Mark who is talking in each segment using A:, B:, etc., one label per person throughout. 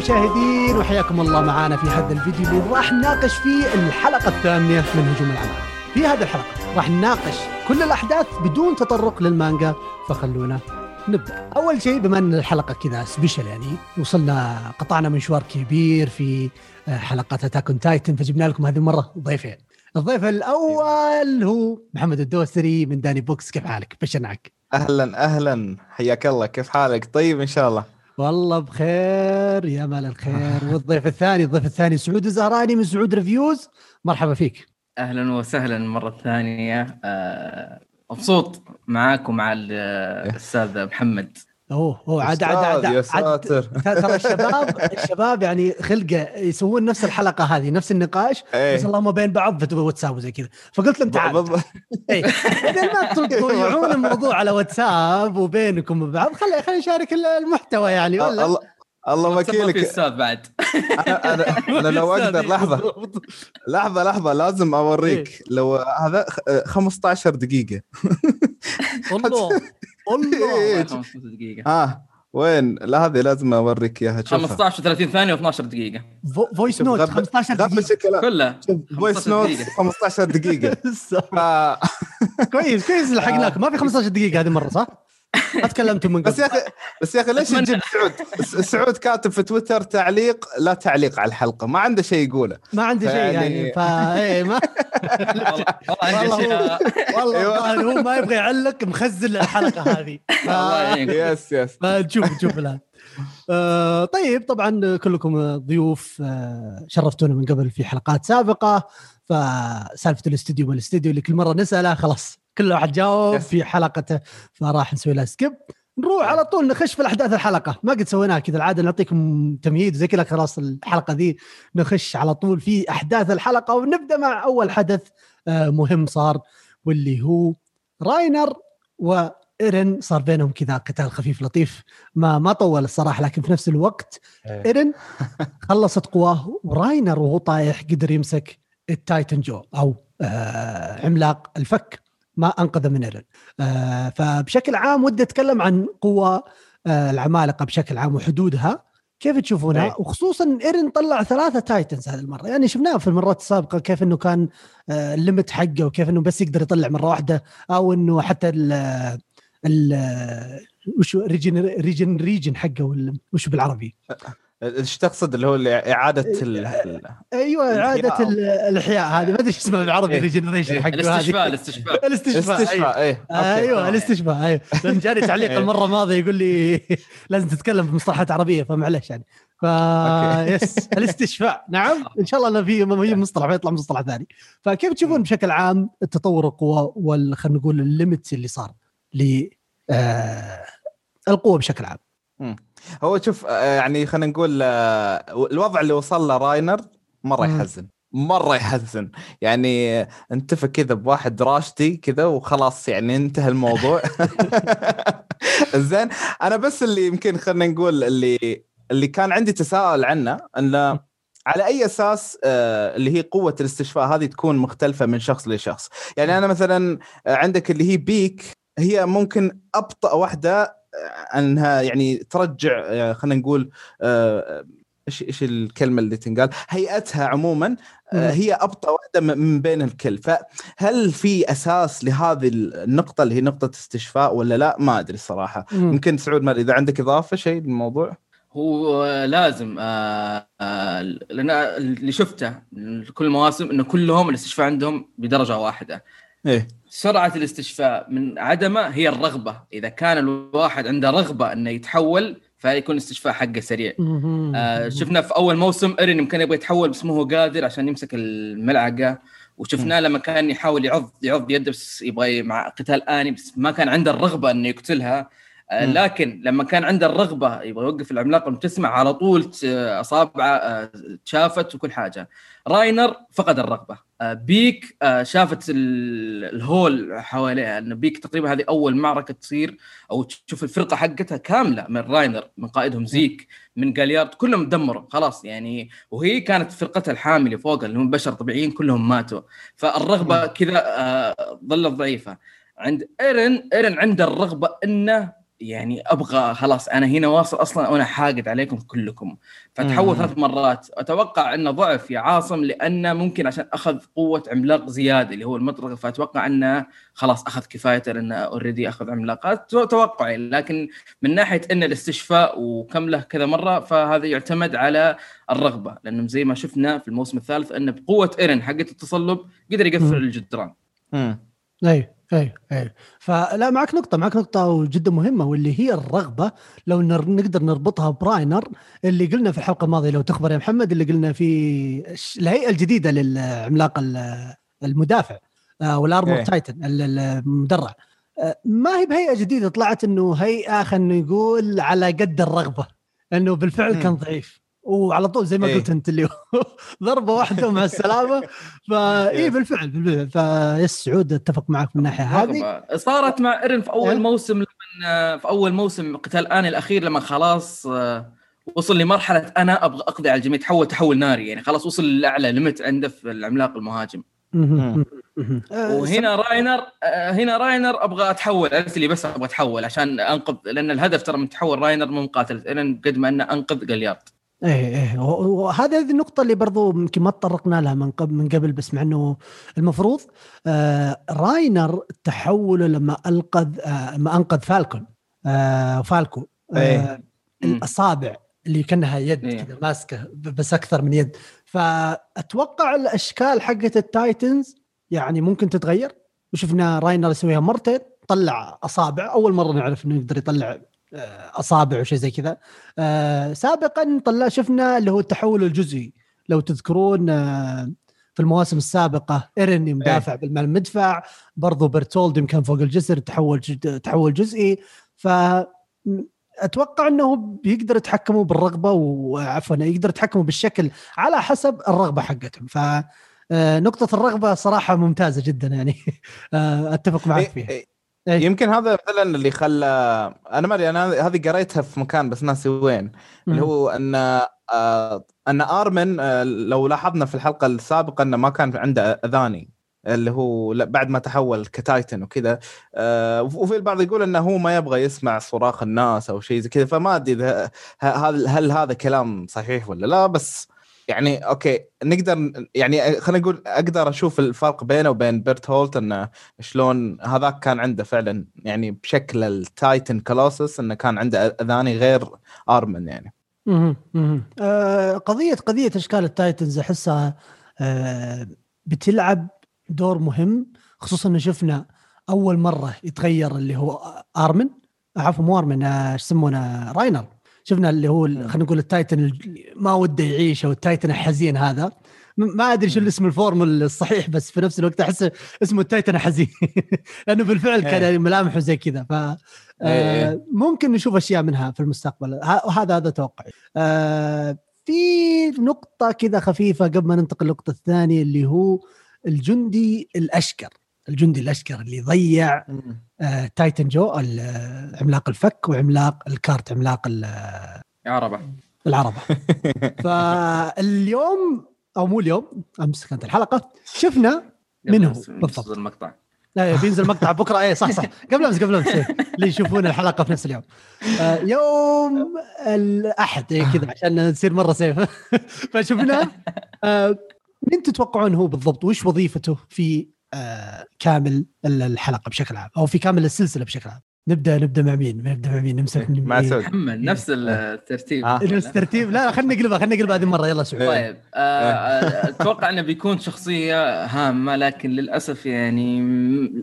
A: المشاهدين وحياكم الله معنا في هذا الفيديو اللي راح نناقش فيه الحلقة الثامنه من هجوم العمالقه. في هذه الحلقة راح نناقش كل الأحداث بدون تطرق للمانجا فخلونا نبدأ. أول شيء بما أن الحلقة كذا special يعني وصلنا قطعنا مشوار كبير في آه، حلقة Attack Titan فجبنا لكم هذه المرة ضيفين. الضيف الأول هو محمد الدوسري من داني بوكس كيف حالك؟ بشنعك.
B: أهلا أهلا حياك الله كيف حالك طيب إن شاء الله
A: والله بخير يا مال الخير. والضيف الثاني الضيف الثاني سعود الزهراني من سعود ريفيوز. مرحبا فيك.
C: أهلا وسهلا مرة ثانية. آه، مبسوط معاك ومع الأستاذ محمد.
A: أوه أوه عاد عاد عاد, عاد ترى الشباب الشباب يعني خلقه يسوون نفس الحلقة هذه نفس النقاش
B: إيه.
A: بس اللهم بين بعض في واتساب وزي كذا. فقلت لهم تعال
B: بالضبط.
A: اي بدل ما تضيعون الموضوع على واتساب وبينكم وبعض خلي خلي نشارك المحتوى يعني ولا؟
B: الله الله
C: في
B: وكيلك.
C: أستاذ بعد.
B: أنا أنا, أنا لو أقدر
A: أستاذي. لحظة.
B: لحظة لحظة لازم أوريك. لو هذا خ- 15 دقيقة.
A: الله الله
B: إيه.
C: 15 دقيقة.
B: ها وين؟ لا هذه لازم أوريك إياها شوفها.
C: 15 30 ثانية و12 دقيقة.
A: فو-
B: voice
A: note
B: غبي-
A: 15
B: غبي دقيقة.
C: كلها.
B: voice
C: 15
B: note
C: دقيقة.
B: 15 دقيقة.
A: كويس كويس لحقناك. ما في 15 دقيقة هذه المره صح؟ ما تكلمتم من
B: بس
A: قبل.
B: يا أخي بس يا أخي ليش تجيب سعود؟ سعود كاتب في تويتر تعليق لا تعليق على الحلقة ما عنده شيء يقوله.
A: ما عندي شيء يعني فا إيه ما
C: والله عندي
A: والله هو ما يبغى يعلق مخزن الحلقة هذه.
C: الله يعينك.
B: yes yes
A: فنشوف نشوف الآن. آه طيب طبعا كلكم ضيوف آه شرفتونا من قبل في حلقات سابقة فسالفة الاستديو والاستديو اللي كل مرة نسأله خلاص. كل واحد جاوب. في حلقته فراح نسوي لها سكيب نروح على طول نخش في الأحداث الحلقة. ما قد سويناها كذا العادة نعطيكم تمهيد زي كذا خلاص الحلقة ذي نخش على طول في أحداث الحلقة ونبدأ مع أول حدث آه مهم صار واللي هو راينر وإيرن صار بينهم كذا قتال خفيف لطيف. ما ما طول الصراحة لكن في نفس الوقت إيرن خلصت قواه وراينر وهو طايح قدر يمسك ال Titan Jaw أو آه عملاق الفك. ما انقذه من ايرن آه فبشكل عام ودي أتكلم عن قوى آه العمالقة بشكل عام وحدودها. كيف تشوفونها. وخصوصا إيرن طلع ثلاثة Titans هذه المرة. يعني شفناها في المرات السابقة كيف إنه كان آه ال limit حقه وكيف إنه بس يقدر يطلع مرة واحدة أو إنه حتى ال ال وش regen regen regen حقه وش بالعربي؟
B: إيش تقصد اللي هو اللي إعادة ال...
A: أيوه إعادة
B: الإحياء
A: هذه ما أدري إيش اسمها بالعربي
B: إيه.
A: regeneration
B: إيه.
A: حقه
C: الاستشفاء الاستشفاء
A: الاستشفاء أيوة.
B: استشفاء
A: إيه
C: أيوه.
A: الاستشفاء أيوه لأن جاني تعليق
B: إيه.
A: المرة الماضية يقول لي لازم تتكلم بمصطلحات عربية فمعلش يعني ف. yes الاستشفاء نعم إن شاء الله إنه في مصطلح ما يطلع مصطلح ثاني فكيف تشوفون بشكل عام التطور القوى وال خلينا نقول ال limits اللي صار ل آه القوه بشكل عام
B: هو شوف آه، يعني خلينا نقول آه، الوضع اللي وصل له راينر
A: مرة.
B: يحزن مرة يحزن. يعني انتفى كذا بواحد راشدي كذا وخلاص يعني انتهى الموضوع. زين أنا بس اللي يمكن خلينا نقول اللي اللي كان عندي تساؤل عنه إنه على أي أساس آه، اللي هي قوة الاستشفاء هذه تكون مختلفة من شخص لشخص؟ يعني أنا مثلا عندك اللي هي بيك هي ممكن أبطأ واحدة أنها يعني ترجع آه، خلينا نقول آه، إيش إيش الكلمة اللي تنقال؟ هيئتها عموما آه،. هي أبطأ واحدة من- بين الكل. فهل في أساس لهذه النقطة اللي هي نقطة استشفاء ولا لا؟ ما أدري الصراحه
A: مم.
B: يمكن سعود ما إذا عندك إضافة شيء للموضوع؟
C: هو لازم آه، آه، لأن اللي شفته كل المواسم إنه كلهم الاستشفاء عندهم بدرجة واحدة.
B: إيه.
C: سرعة الاستشفاء من عدمه هي الرغبة. إذا كان الواحد عنده رغبة إنه يتحول فيكون الاستشفاء حقه سريع. آه شفنا في أول موسم ايرين يمكن يبغى يتحول بس مو هو قادر عشان يمسك الملعقة. وشفناه لما كان يحاول يعض يعض يده بس يبغى مع قتال آني بس ما كان عنده الرغبة إنه يقتلها. لكن لما كان عنده الرغبة يبغى يوقف العملاق المتسمع على طول ت- أصابعه آه، تشافت وكل حاجة. راينر فقد الرغبة. آه، بيك آه، شافت ال- الهول حواليها إن بيك تقريبا هذه أول معركة تصير أو تشوف الفرقة حقتها كاملة من راينر من قائدهم زيك من جاليارد كلهم دمروا خلاص يعني. وهي كانت فرقتها الحاملة فوق اللي هم بشر طبيعيين كلهم ماتوا. فالرغبة كذا آه، ظلت ضعيفة. عند إيرن إيرن عنده الرغبة إنه يعني أبغى خلاص أنا هنا واصل أصلا وأنا حاقد عليكم كلكم. فتحول ثلاث مرات. أتوقع انه ضعف يا عاصم لأنه ممكن عشان أخذ قوة عملاق زيادة اللي هو المطرقة فأتوقع أنه خلاص أخذ كفايته لأنه already أخذ عملاقات توقعي. لكن من ناحية أن الاستشفاء وكم له كذا مرة فهذا يعتمد على الرغبة. لأنه زي ما شفنا في الموسم الثالث انه بقوة إيرن حقت التصلب قدر يقفل الجدران.
A: أي. اي اي فلا معك نقطة معك نقطة جدا مهمة واللي هي الرغبة لو نقدر نربطها براينر اللي قلنا في الحلقة الماضية لو تخبر يا محمد اللي قلنا في الهيئة الجديدة للعملاق المدافع آه، وال armored إيه. Titan المدرع. آه، ما هي بهيئة جديدة طلعت إنه هيئة خلينا نقول على قد الرغبة إنه بالفعل كان ضعيف. وعلى طول زي ما إيه؟ قلت أنت اللي ضربة واحدة مع السلامة. فاي إيه، بالفعل بالفعل. ف yes سعود أتفق معك من الناحية هذه.
C: صارت مع إيرن في أول إيه؟ موسم لما في أول موسم قتال آني الأخير لما خلاص آه، وصل لمرحلة أنا أبغى أقضي على الجميع تحول تحول ناري. يعني خلاص وصل لأعلى limit عنده في العملاق المهاجم. وهنا راينر آه، هنا راينر أبغى أتحول عرفت لي بس أبغى أتحول عشان أنقذ لأن الهدف ترى من تحول راينر مو مقاتلة. إيرن قد ما أنه أنقذ جليارد
A: إيه إيه. وهذه هذه النقطة اللي برضو يمكن ما تطرقنا لها من قبل من قبل بس مع إنه المفروض آه راينر تحوله لما انقذ آه لما أنقذ فالكون آه فالكو آه إيه. الاصابع اللي كأنها يد إيه. كذا ماسكة بس أكثر من يد. فأتوقع الأشكال حقت التايتنز يعني ممكن تتغير. وشفنا راينر يسويها مرتين طلع أصابع. أول مرة نعرف إنه يقدر يطلع أصابع وشيء زي كذا. آه سابقا طلع شفنا اللي هو التحول الجزئي. لو تذكرون آه في المواسم السابقة إيرن مدافع إيه. بالمال المدفع برضو برتولد كان فوق الجسر تحول تحول جزئي. ف أتوقع إنه بيقدر يتحكموا بالرغبة وعفوا يقدر يتحكموا بالشكل على حسب الرغبة حقتهم. ف آه، نقطة الرغبة صراحة ممتازة جدا يعني. آه، أتفق معك إيه، فيها. إيه.
B: أي. يمكن هذا فعلا اللي خلى أنا ما أدري أنا هذه قريتها في مكان بس ناسي وين. اللي هو أن آه أن آرمن آه لو لاحظنا في الحلقة السابقة أنه ما كان عنده أذاني. اللي هو بعد ما تحول ك Titan وكذا. آه وفي البعض يقول أنه هو ما يبغى يسمع صراخ الناس أو شيء زي كذا. فما أدري هل هل هذا كلام صحيح ولا لا بس يعني okay نقدر يعني خلينا نقول أقدر أشوف الفرق بينه وبين بيرتهولت إنه شلون هذاك كان عنده فعلا يعني بشكل ال Titan Colossus إنه كان عنده أذاني غير آرمن يعني.
A: آه قضية قضية أشكال ال Titans أحسها آه بتلعب دور مهم خصوصا ان شفنا أول مرة يتغير اللي هو آرمن. عفوا مو آرمن آه، إيش يسمونه راينر. شفنا اللي هو خلينا نقول ال Titan ما وده يعيش أو ال Titan الحزين هذا. ما أدري شو الاسم ال form الصحيح بس في نفس الوقت أحس اسمه ال Titan حزين لأنه بالفعل كان إيه. ملامحه زي كذا. ف إيه، إيه. آه، ممكن نشوف أشياء منها في المستقبل. هذا هذا توقعي. آه، في نقطة كذا خفيفة قبل ما ننتقل للنقطة الثانية اللي هو الجندي الاشكر الجندي الاشكر اللي ضيع آه تايتن جو عملاق الفك وعملاق الكارت عملاق
C: العربة.
A: العربة. فاليوم أو مو اليوم أمس كانت الحلقة شفنا منه
C: بالضبط. المقطع.
A: لا بينزل مقطع بكرة. اي صح صح. قبل أمس قبل أمس. اللي يشوفون الحلقة في نفس اليوم. آه يوم الأحد. إيه كذا عشان نصير مرة سيف. فشفناه. آه مين تتوقعون هو بالضبط؟ وش وظيفته في كامل الحلقة بشكل عام أو في كامل السلسلة بشكل عام. نبدا نبدأ مع مين؟ نبدأ مع مين؟ نمسك
C: مع سعود. محمد نفس الترتيب.
A: آه. نفس الترتيب. لا خلينا نقلبها خلينا نقلبها هذه المرة. يلا سعود.
C: طيب آه، آه، أتوقع إنه بيكون شخصية هامة لكن للأسف يعني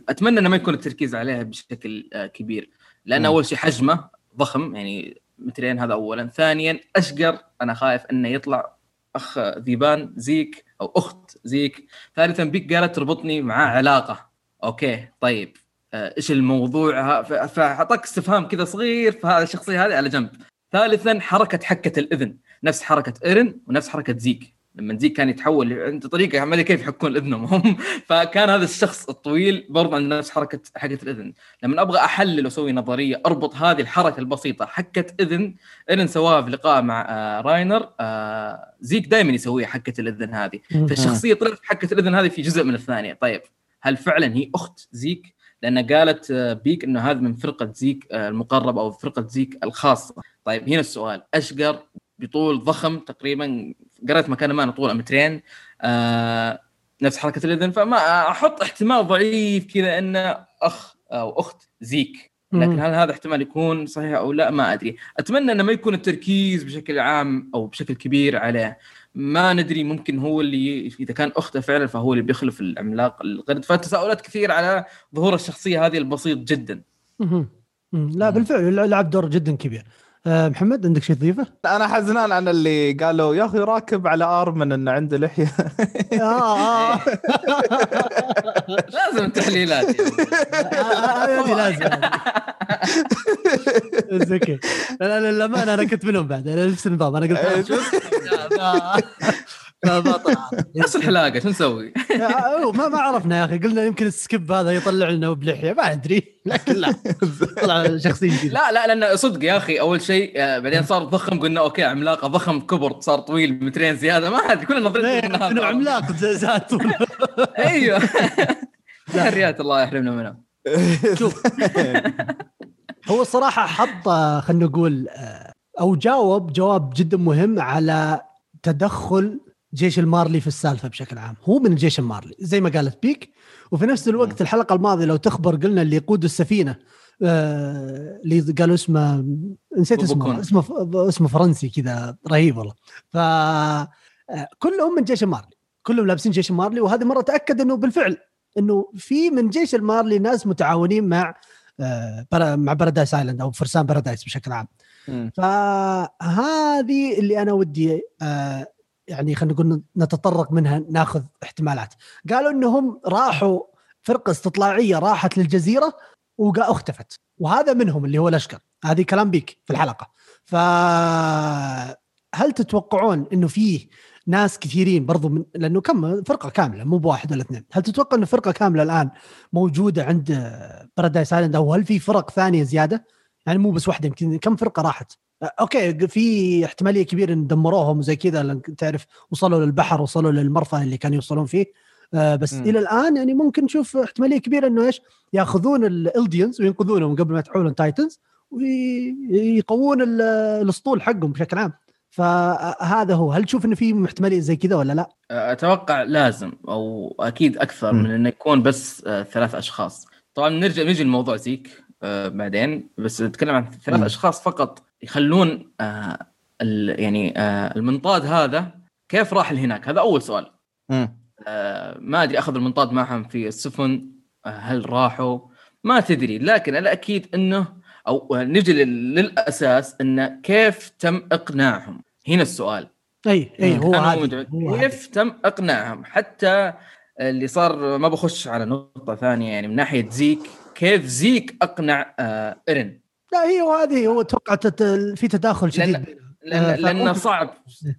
C: أتمنى إنه ما يكون التركيز عليها بشكل كبير. لأن أول شيء حجمه ضخم يعني مترين هذا اولا. ثانيا أشقر أنا خايف إنه يطلع أخ ذيبان زيك أو أخت زيك ثالثا بيك قالت تربطني معاه علاقة. أوكي طيب. آه، إيش الموضوع؟ فأعطاك استفهام كذا صغير في هذه الشخصية هذه على جنب. ثالثا حركة حكة الإذن. نفس حركة إيرن ونفس حركة زيك. لما زيك كان يتحول عند طريقة عمليه كيف يحكون إذنهم؟ هم فكان هذا الشخص الطويل برضه عنده نفس حركة حكه الإذن. لما أبغى أحلل وأسوي نظرية أربط هذه الحركة البسيطة حكه إذن ايرن سواها في لقاء مع آه راينر آه زيك دائما يسويها حكه الإذن هذه. فالشخصية طلعت حكه الإذن هذه في جزء من الثانية. طيب هل فعلا هي أخت زيك؟ لأن قالت آه، بيك إنه هذا من فرقة زيك آه، المقرب أو فرقة زيك الخاصة. طيب هنا السؤال. أشقر بطول ضخم تقريبا قريت مكان ما طوله مترين. آه نفس حركة الإذن. فما أحط احتمال ضعيف كذا انه أخ أو أخت زيك. لكن هل هذا احتمال يكون صحيح أو لا؟ ما أدري. أتمنى إنه ما يكون التركيز بشكل عام أو بشكل كبير عليه. ما ندري ممكن هو اللي إذا كان أخته فعلا فهو اللي بيخلف العملاق القرد. فتساؤلات كثير على ظهور الشخصية هذه البسيط جدا.
A: لا بالفعل لعب دور جدا كبير. محمد عندك شيء تضيفه؟
B: أنا حزنان عن اللي قالوا يا أخي راكب على آرمن انه عنده لحية.
A: آه آه.
C: لازم تحليلات
A: هذه لازم. زكي. لا لا للامانه أنا كنت منهم بعد. أنا نفس النظام. أنا قلت شوف.
C: نفس الحلاقة شو نسوي؟
A: ما ما عرفنا يا أخي. قلنا يمكن السكيب هذا يطلع لنا بلحية ما أدري. لكن لا. طلع شخصية جديدة.
C: لا لا لأن صدق يا أخي أول شيء آه، بعدين صار ضخم قلنا أوكي عملاق ضخم كبر صار طويل مترين زيادة ما أدري كلنا
A: نظرتنا انه عملاق زاد
C: أيوه. تحريات الله يحرمنا منها.
A: شوف. هو الصراحه حط خلينا نقول آه، أو جاوب جواب جدا مهم على تدخل جيش المارلي في السالفة بشكل عام. هو من الجيش المارلي زي ما قالت بيك. وفي نفس الوقت الحلقة الماضية لو تخبر قلنا اللي يقود السفينة آه، اللي قالوا اسمه نسيت اسمه اسمه اسمه فرنسي كذا رهيب والله. ف آه، كلهم من جيش المارلي كلهم لابسين جيش المارلي. وهذه مرة تأكد إنه بالفعل إنه في من جيش المارلي ناس متعاونين مع آه، مع بارادايس island أو فرسان بارادايس بشكل عام. فهذه اللي أنا ودي يعني خلينا نقول نتطرق منها ناخذ احتمالات. قالوا إنهم راحوا فرقة استطلاعية راحت للجزيرة واختفت. وهذا منهم اللي هو الاشقر هذه كلام بيك في الحلقة. ف هل تتوقعون إنه فيه ناس كثيرين برضو من لأنه كم فرقة كاملة مو بواحد ولا اثنين. هل تتوقع إنه فرقة كاملة الآن موجودة عند بارادايس island أو هل في فرق ثانية زيادة؟ يعني مو بس واحدة يمكن كم فرقة راحت؟ أوكي في احتمالية كبيرة إن دمروهم وزي كذا تعرف وصلوا للبحر وصلوا للمرفأ اللي كانوا يوصلون فيه آه بس م. إلى الآن يعني ممكن نشوف احتمالية كبيرة إنه إيش يأخذون ال Eldians وينقذونهم قبل ما يتحولون Titans ويقوون الأسطول حقهم بشكل عام فهذا هو هل تشوف انه في احتمالية زي كذا ولا لا؟
C: أتوقع لازم أو أكيد أكثر م. من إنه يكون بس آه ثلاث أشخاص طبعا نرجع نجي لموضوع زيك آه بعدين بس نتكلم عن ثلاث. أشخاص فقط يخلون آه يعني آه المنطاد هذا كيف راح لهناك؟ هذا أول سؤال. آه ما أدري أخذ المنطاد معهم في السفن آه هل راحوا؟ ما تدري. لكن الاكيد إنه أو نجي للأساس إنه كيف تم إقناعهم؟ هنا السؤال.
A: أي أي هو
C: كيف تم إقناعهم؟ حتى اللي صار ما بخش على نقطة ثانية يعني من ناحية زيك كيف زيك أقنع آه ايرن
A: لا هي وهذه هو توقعت في تداخل شديد
C: لأن لأن لأنه صعب.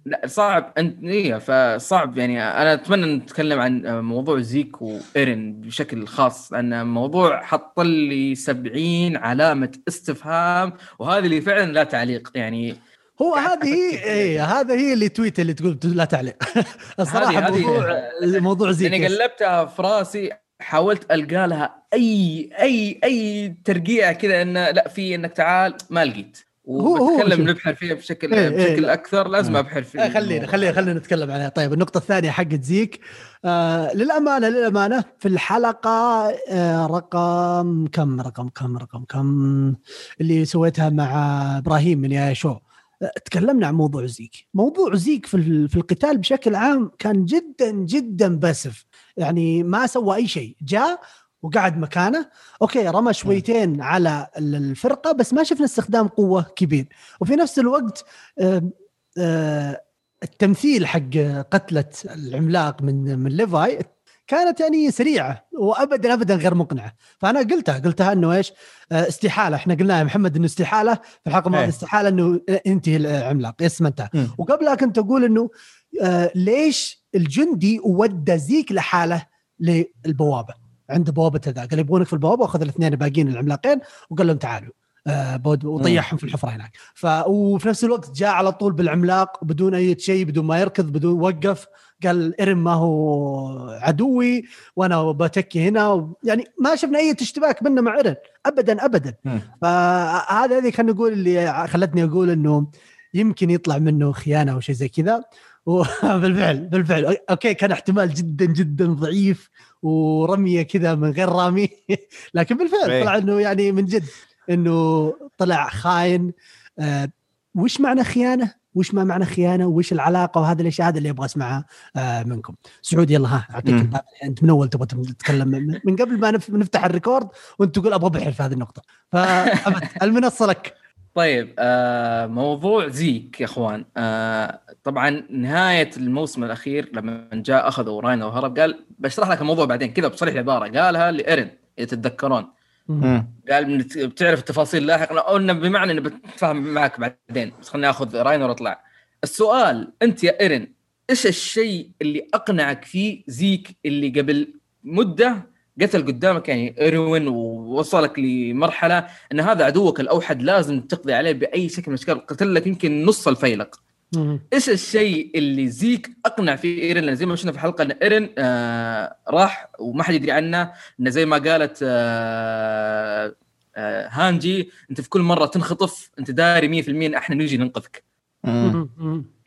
C: لا صعب. انت إيه فصعب. يعني أنا أتمنى نتكلم عن موضوع زيك وايرن بشكل خاص لأن موضوع حط لي 70 علامة استفهام وهذه اللي فعلا لا تعليق. يعني
A: هو هذه هي إيه هذا هي اللي تويت اللي تقول لا تعليق. الصراحة موضوع موضوع زيك.
C: يعني قلبتها في راسي. حاولت ألقى لها أي أي أي ترقيع كذا انه لا في إنك تعال ما لقيت. وبتكلم نبحر فيها بشكل إيه بشكل إيه أكثر لازم إيه. أبحر فيه
A: إيه خلينا خلينا خلينا نتكلم عنها طيب النقطة الثانية حقت زيك. آه للأمانة للأمانة في الحلقة آه رقم كم رقم كم رقم كم اللي سويتها مع إبراهيم من يا شو آه، تكلمنا عن موضوع زيك. موضوع زيك في, في القتال بشكل عام كان جدا جدا باسف. يعني ما سوى أي شيء جاء وقعد مكانه. أوكي رمى شويتين على الفرقة بس ما شفنا استخدام قوة كبير. وفي نفس الوقت آه، آه، التمثيل حق قتلة العملاق من من ليفاي كانت يعني سريعة وابدا ابدا غير مقنعة. فأنا قلتها قلتها إنه إيش؟ آه، استحالة. إحنا قلنا يا محمد إنه استحالة في الحلقة الماضيه. استحالة إنه ينتهي العملاق. yes انتهى. وقبلها كنت أقول إنه ليش الجندي ودى زيك لحاله للبوابة. عند بوابة ذا قال يبغونك في البوابة؟ وأخذ الاثنين الباقيين العملاقين وقال لهم تعالوا. آه، بود وطيحهم في الحفرة هناك. ف وفي نفس الوقت جاء على طول بالعملاق بدون أي شيء بدون ما يركض بدون وقف. قال ايرن ما هو عدوي وأنا بتكي هنا. يعني ما شفنا أي اشتباك منه مع ايرن ابدا ابدا. فهذا هذه خلينا نقول اللي خلتني أقول إنه يمكن يطلع منه خيانة أو شيء زي كذا. وبالفعل بالفعل أوكي كان احتمال جدا جدا ضعيف ورمية كذا من غير رامي لكن بالفعل
B: إيه.
A: طلع إنه يعني من جد إنه طلع خاين آه وش معنى خيانة؟ وش ما معنى خيانة؟ وش العلاقة وهذه الأشياء هذا اللي أبغى أسمعها آه منكم. سعود يلا ها
B: أعطيك.
A: الباب أنت من أول تبغى تتكلم من- قبل ما نف- نفتح ال record وأنت تقول أبغى ابحر في هذه النقطة. فأبد المنصة لك.
C: طيب آه موضوع زيك يا إخوان. آه طبعا نهاية الموسم الأخير لما جاء اخذوا راينر وهرب قال بشرح لك الموضوع بعدين كذا بصريح العباره قالها لايرن إذا تتذكرون. قال بتعرف التفاصيل لاحقا أو إنه بمعنى إنه بتفاهم معك بعدين. بس خليني آخذ راينر واطلع السؤال أنت يا ايرن إيش الشيء اللي أقنعك فيه زيك اللي قبل مدة قتل قدامك يعني ايروين ووصلك لمرحلة إن هذا عدوك الأوحد لازم تقضي عليه بأي شكل من الأشكال. قتل لك يمكن نص الفيلق. إيش الشيء اللي زيك؟ أقنع فيه ايرن لأن زي ما شفنا في الحلقة إن ايرن آه راح وما حد يدري عنه. انه زي ما قالت آه آه هانجي أنت في كل مرة تنخطف أنت داري 100% إن إحنا نجي ننقذك.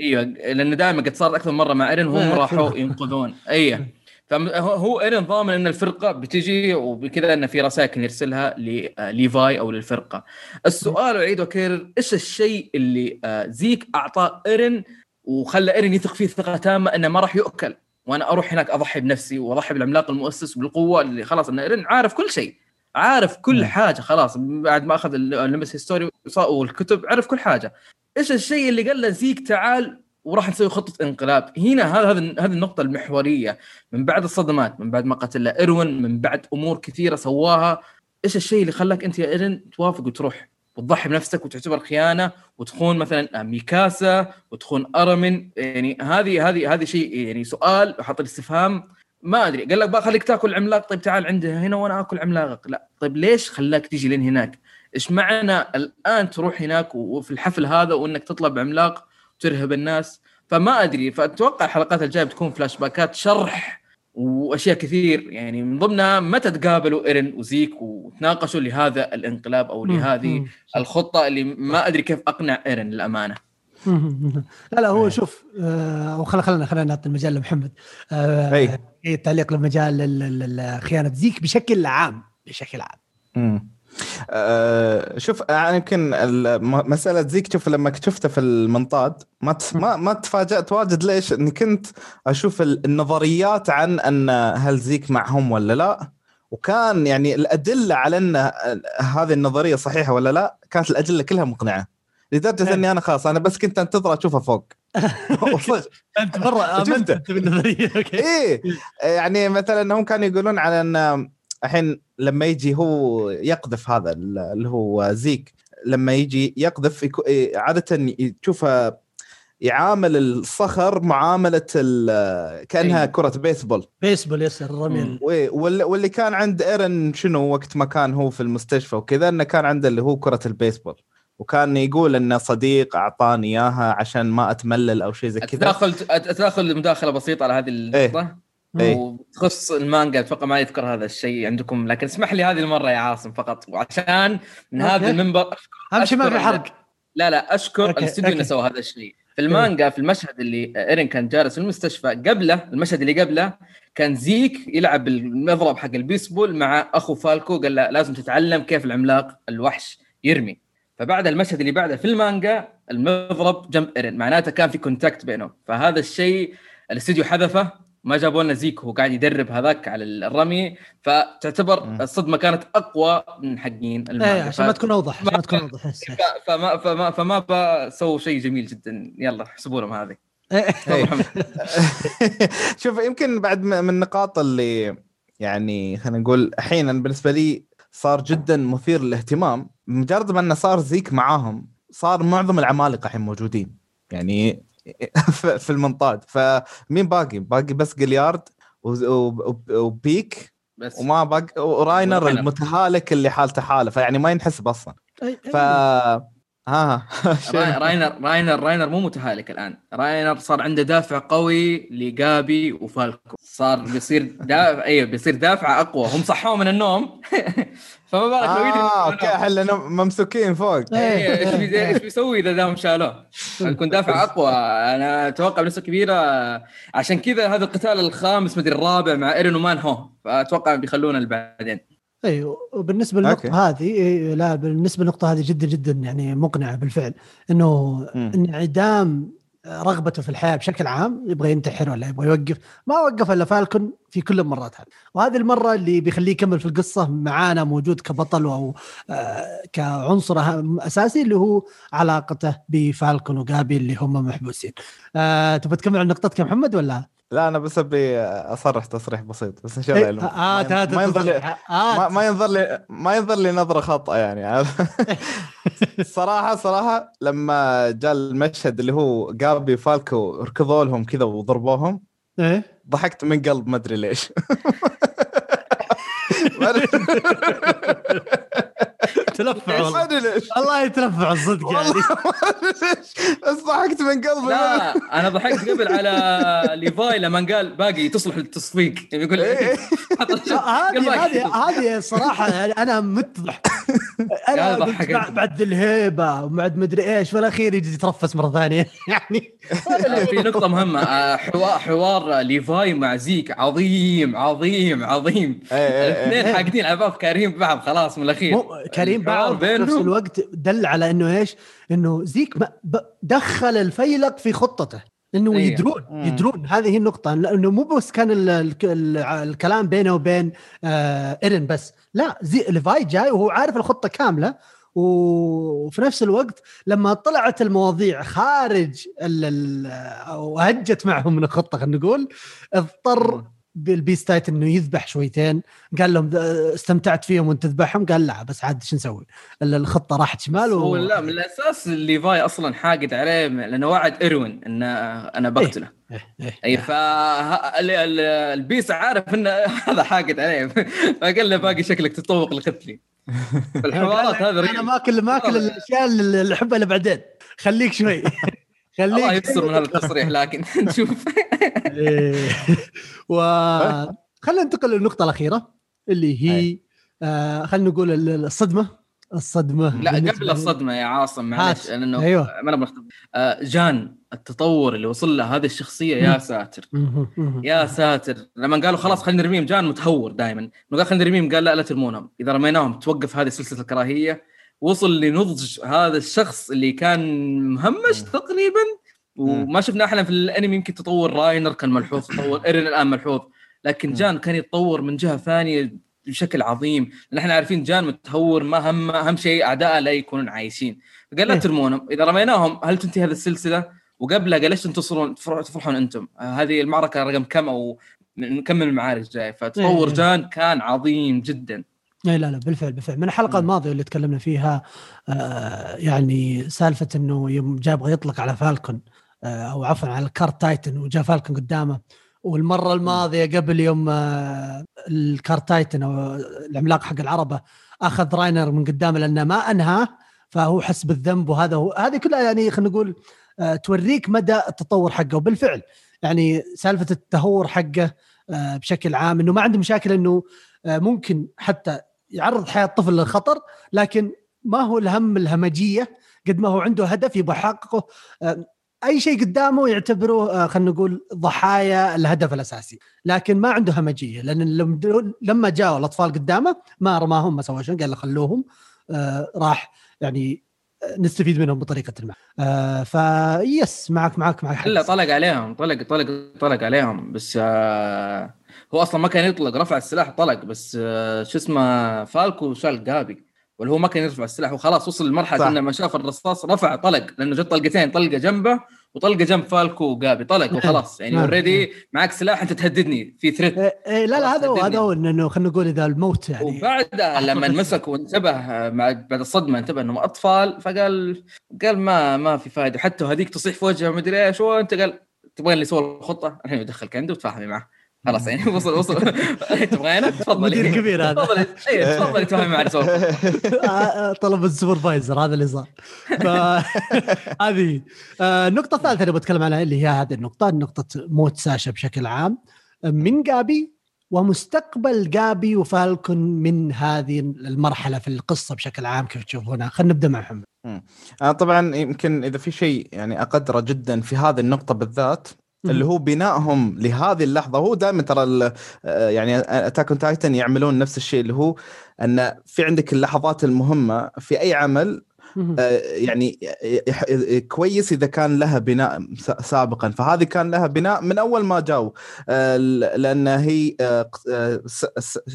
C: إيوه لأن دائما قد صارت أكثر من مرة مع ايرن وهم راحوا. ينقذون. أيوه فهو ايرن ضامن إن الفرقة بتجي وبكذا انه في رسائل يرسلها لليفاي أو للفرقة. السؤال اعيد واكرر إيش الشيء اللي آه، زيك اعطاه إيرن وخلى إيرن يثق فيه ثقة تامة إنه ما راح يؤكل وأنا أروح هناك أضحي بنفسي وأضحي بالعملاق المؤسس بالقوة اللي خلاص إن إيرن عارف كل شيء عارف كل
B: مم.
C: حاجة خلاص بعد ما أخذ المس هيستوري والكتب عرف كل حاجة إيش الشيء اللي قال له زيك تعال وراح نسوي خطة انقلاب. هنا هذا هذه النقطة المحورية. من بعد الصدمات من بعد ما قتل إيروين من بعد أمور كثيرة سواها إيش الشيء اللي خلاك أنت يا ايرن توافق وتروح؟ وتضحي بنفسك وتعتبر خيانة وتخون مثلا ميكاسا وتخون ارمين يعني هذه هذه هذه شيء يعني سؤال وحط الاستفهام ما أدري. قال لك بقى خليك تاكل عملاق. طيب تعال عندي هنا وأنا آكل عملاقك. لا. طيب ليش خلاك تيجي لين هناك إيش معنى الآن تروح هناك وفي الحفل هذا وإنك تطلب عملاق؟ وترهب الناس فما أدري فأتوقع الحلقات الجاية بتكون فلاش باكات شرح وأشياء كثير يعني من ضمنها متى تقابلوا إيرن وزيك وتناقشوا لهذا الانقلاب أو لهذه. الخطة اللي ما أدري كيف أقنع إيرن
A: للأمانة. لا لا هو
B: إيه.
A: شوف آه وخلنا خلينا خلينا نعطي المجال لمحمد آه
B: أي.
A: إيه تعليق لل- خيانة زيك بشكل عام بشكل عام.
B: أه شوف يعني يمكن مسألة زيك شوف لما شفته في المنطاد ما ما ما تفاجأت واجد. ليش؟ إني كنت أشوف ال- النظريات عن أن هل زيك معهم ولا لا. وكان يعني الأدلة على أن هذه النظرية صحيحة ولا لا كانت الأدلة كلها مقنعة. لدرجة
A: إيه.
B: إني أنا خلاص أنا بس كنت انتظر أشوفه فوق.
A: أنت
B: مرة
A: آمنت بالنظرية. أوكي.
B: إيه. يعني مثلا هم كانوا يقولون على أن الحين لما يجي هو يقذف هذا اللي هو زيك لما يجي يقذف إيه، عادة تشوفه يعامل الصخر معاملة ال- كأنها
C: أيوة.
B: كرة بيسبول
A: بيسبول yes الرمي
B: واللي كان عند إيرن شنو وقت ما كان هو في المستشفى وكذا إنه كان عنده اللي هو كرة البيسبول وكان يقول إنه صديق أعطاني إياها عشان ما أتملل أو شيء زي كذا.
C: اتداخل أتداخل مداخلة بسيطة على هذه النقطة؟
B: إيه.
C: وتخص المانجا أتوقع ما يذكر هذا الشيء عندكم لكن اسمح لي هذه المرة يا عاصم فقط وعشان من. هذا المنبر
A: اهم شيء ما في حرق.
C: لا لا
A: أشكر
C: الاستوديو إنه
A: أوكي.
C: سوى هذا الشيء. في المانجا في المشهد اللي إيرين كان جالس في المستشفى قبله المشهد اللي قبله كان زيك يلعب المضرب حق البيسبول مع أخو فالكو قال له لازم تتعلم كيف العملاق الوحش يرمي. فبعد المشهد اللي بعده في المانجا المضرب جنب إيرين معناته كان في contact بينهم. فهذا الشيء الاستوديو حذفه ما جابوا لنا زيك وهو قاعد يدرب هذاك على الرمي. فتعتبر. الصدمة كانت أقوى من حقين المانجا
A: إيه عشان ما تكون أوضح عشان ما تكون
C: أوضح. فما فما فما بسووا شيء جميل جدا. يلا احسبوا لهم هذه.
A: إيه.
B: إيه. شوف يمكن بعد من النقاط اللي يعني خلينا نقول الحين أنا بالنسبة لي صار جدا مثير للاهتمام. مجرد ما إنه صار زيك معاهم صار معظم العمالقة الحين موجودين. يعني في في المنطاد. فمين باقي؟ باقي بس جليارد وبيك
C: بس.
B: وما باقي وراينر
C: وراينر.
B: المتهالك اللي حالته حالة. فيعني ما ينحسب أصلا. ف ها
C: راي- راينر راينر راينر مو متهالك الآن. راينر صار عنده دافع قوي لجابي وفالكو. صار بيصير دافع أيوه بيصير دافع أقوى. هم صحوه من النوم. فما بالك لو آه
B: أوكي إحنا ممسوكين فوق.
C: إيه، إيش بي- إيش بيسوي إذا دام شالوه؟ يكون دافع أقوى. أنا أتوقع بنسبة كبيره عشان كذا هذا القتال الخامس مدري الرابع مع ايرين ومان هو فأتوقع بيخلونا بعدين
A: أيوه وبالنسبة للنقطة
B: أوكي.
A: هذه إيه، لا بالنسبة للنقطة هذه جدا جدا يعني مقنعه بالفعل
B: إنه.
A: انعدام رغبته في الحياة بشكل عام يبغى ينتحر ولا يبغى يوقف ما وقف إلا فالكون في كل المرات هذه وهذه المرة اللي بيخليه يكمل في القصة معانا موجود كبطل أو آه، كعنصر أساسي اللي هو علاقته بفالكون وجابي اللي هم محبوسين آه، تبغى تكمل عن نقطتك يا محمد ولا؟
B: لا أنا بس أبي أصرح تصريح بسيط بس إن شاء الله
A: إيه،. آه،
B: ما- ما ينظر لي
A: آه،
B: ما, ما ينظر لي ما ينظر لي نظرة خطا يعني صراحة صراحة لما جاء المشهد اللي هو جابي فالكو ركضوا لهم كذا وضربوهم
A: إيه.
B: ضحكت من قلب ما أدري ليش.
A: تلفع والله. والله يتلفع الصدق يعني.
B: بس ضحكت من قلبي.
C: لا أنا ضحكت قبل على ليفاي لما قال باقي تصلح للتصفيق يقول
B: إيه.
A: هذه هذه هذه صراحة يعني أنا مت ضحك أنا
C: قال
A: قلت
C: ضحك
A: بع-
C: أنت.
A: بعد الهيبة وبعد مدري إيش والأخير يجي يترفس مرة ثانية. يعني
C: في نقطة مهمة. آه، حوار حوار ليفاي مع زيك. عظيم عظيم عظيم.
B: إيه، إيه، إيه.
C: الاثنين حاقدين على باب كارهين بعض خلاص من
A: الأخير.
C: كارهين
A: بعض في نفس الوقت دل على إنه إيش؟ إنه زيك دخل الفيلق في خطته. انه
C: أيوة.
A: يدرون
B: مم.
A: يدرون. هذه هي النقطة. لأنه مو بس كان ال ال ال الكلام بينه وبين آه إيرن بس. لا زي ليفاي جاي وهو عارف الخطة كاملة. و- وفي نفس الوقت لما طلعت المواضيع خارج ال ال أو هجت معهم من الخطة خلينا نقول اضطر بال beast titan إنه يذبح شويتين. قال لهم "ده- استمتعت فيهم وانت تذبحهم. قال لا بس عاد شو نسوي؟ ال- الخطة راحت شمال
C: هو
A: و...
C: لا من الأساس ليفاي أصلا حاقد عليه لأنه وعد إيروين ان أنا بقتله.
A: إيه إيه.
C: أي ف ال beast عارف ان هذا حاقد عليه. فقال له باقي شكلك تتشوق لقتلي الحوارات هذه أنا.
A: ماكل ماكل. الأشياء اللي اللي أحبها اللي بعدين. خليك شوي. خليك
C: الله يستر من هذا التصريح لكن نشوف
A: إيه. و خلينا ننتقل للنقطة الأخيرة اللي هي. آه خلينا نقول ال- الصدمة الصدمة
C: لا قبل
A: لي.
C: الصدمة يا عاصم معلش
A: هات.
C: لأنه
A: أيوه
C: ما نختم. آه، جان التطور اللي وصل له هذه الشخصية يا. ساتر. يا ساتر لما قالوا خلاص خلينا نرميهم جان متهور دائما قال خلينا نرميهم قال لا لا ترمونهم إذا رميناهم توقف هذه سلسلة الكراهية وصل لنضج هذا الشخص اللي كان مهمش. تقريبا وما شفنا إحنا في الأنمي يمكن تطور راينر كان ملحوظ تطور إيرين الآن ملحوظ لكن. جان كان يتطور من جهة ثانية بشكل عظيم. إحنا عارفين جان متهور ما هم أهم شيء اعداءه لا يكونون عايشين. فقال لا
A: إيه.
C: ترمونهم. إذا رميناهم هل تنتهي هذه السلسلة؟ وقبلها قال ليش تنتصرون؟ تفرح- تفرحون أنتم؟ آه، هذه المعركة رقم كم أو نكمل المعارك الجايه فتطور
A: إيه.
C: جان كان عظيم جدا.
A: لا لا بالفعل بالفعل. من
C: الحلقة.
A: الماضية اللي تكلمنا فيها آه يعني سالفة إنه يوم جاء يبغى يطلق على فالكو آه أو عفوا على ال cart titan وجاء فالكو قدامه. والمرة الماضية قبل يوم آه ال cart titan أو العملاق حق العربة أخذ راينر من قدامه لأنه ما أنهاه فهو حس بالذنب وهذا هو هذه كلها يعني خلينا نقول آه توريك مدى التطور حقه. وبالفعل يعني سالفة التطور حقه آه بشكل عام إنه ما عنده مشاكل إنه آه ممكن حتى يعرض حياة الطفل للخطر لكن ما هو الهم الهمجية؟ قد ما هو عنده هدف يبغى يحققه. آه، أي شيء قدامه يعتبره آه، خلينا نقول ضحايا الهدف الأساسي. لكن ما عنده همجية لأن لم- لما جاءوا الأطفال قدامه ما رماهم ما سوى شيء قال خلوهم. آه، راح يعني نستفيد منهم بطريقة ما. آه، فيس معك معك معك حق.
C: الا طلق عليهم طلق طلق طلق عليهم. بس آه هو أصلا ما كان يطلق رفع السلاح طلق بس آه شو اسمه فالكو شال جابي ولا هو ما كان يرفع السلاح وخلاص وصل
B: لمرحلة.
C: إنه لما شاف الرصاص رفع طلق. لأنه جت طلقتين طلقة جنبه وطلقه جنب فالكو وجابي طلق وخلاص. يعني
A: نعم.
C: already معك سلاح أنت تهددني في threat
A: إيه إيه لا لا هذا هو. هذا هو إنه خلينا نقول إذا الموت يعني.
C: وبعدها لما مسك وانتبه آه، بعد الصدمة انتبه إنهم أطفال فقال قال ما ما في فائده حتى هذيك تصيح في وجهه مدري إيش هو انت قال تبغى اللي يسوي الخطة؟ الحين يدخلك عنده وتفاهمي معه. خلاص يعني وصل وصل. تبغينا؟ تفضل.
A: مدير كبير هذا.
C: تفضل. اي تفضل. تفهم معي سولف
A: آه، طلب ال supervisor هذا اللي صار. هذه آه، النقطة الثالثة اللي بتكلم عنها اللي هي هذه النقطة نقطة موت ساشا بشكل عام. من جابي ومستقبل جابي وفالكو من هذه المرحلة في القصة بشكل عام كيف تشوفونها خلينا نبدأ مع محمد.
B: أنا طبعا يمكن إذا في شيء يعني أقدره جدا في هذه النقطة بالذات اللي هو بنائهم لهذه اللحظة. هو دائما ترى ال- آه، يعني Attack on Titan يعملون نفس الشيء اللي هو أن في عندك اللحظات المهمة في أي عمل آه، يعني كويس إذا كان لها بناء سابقا. فهذه كان لها بناء من أول ما جاوا آه، لأن هي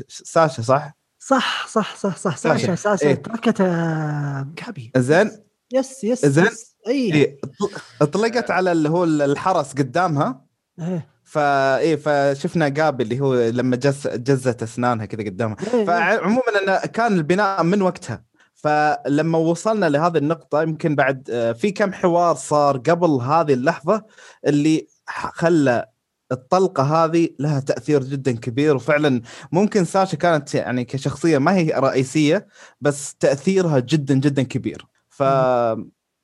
B: ساشا صح؟
A: صح صح صح صح.
B: ساشا.
A: ساشا. ساشا.
B: إيه.
A: تركت جابي
B: زين.
A: yes yes
B: زين.
A: اي
B: إيه، أطلقت على اللي هو الحرس قدامها.
A: إيه.
B: فا إيه فشفنا جابي اللي هو لما جز جزت أسنانها كذا قدامها
A: إيه.
B: فعموما انه كان البناء من وقتها. فلما وصلنا لهذه النقطة يمكن بعد آه، في كم حوار صار قبل هذه اللحظة اللي خلى الطلقة هذه لها تأثير جدا كبير. وفعلا ممكن ساشا كانت يعني كشخصية ما هي رئيسية بس تأثيرها جدا جدا كبير. ف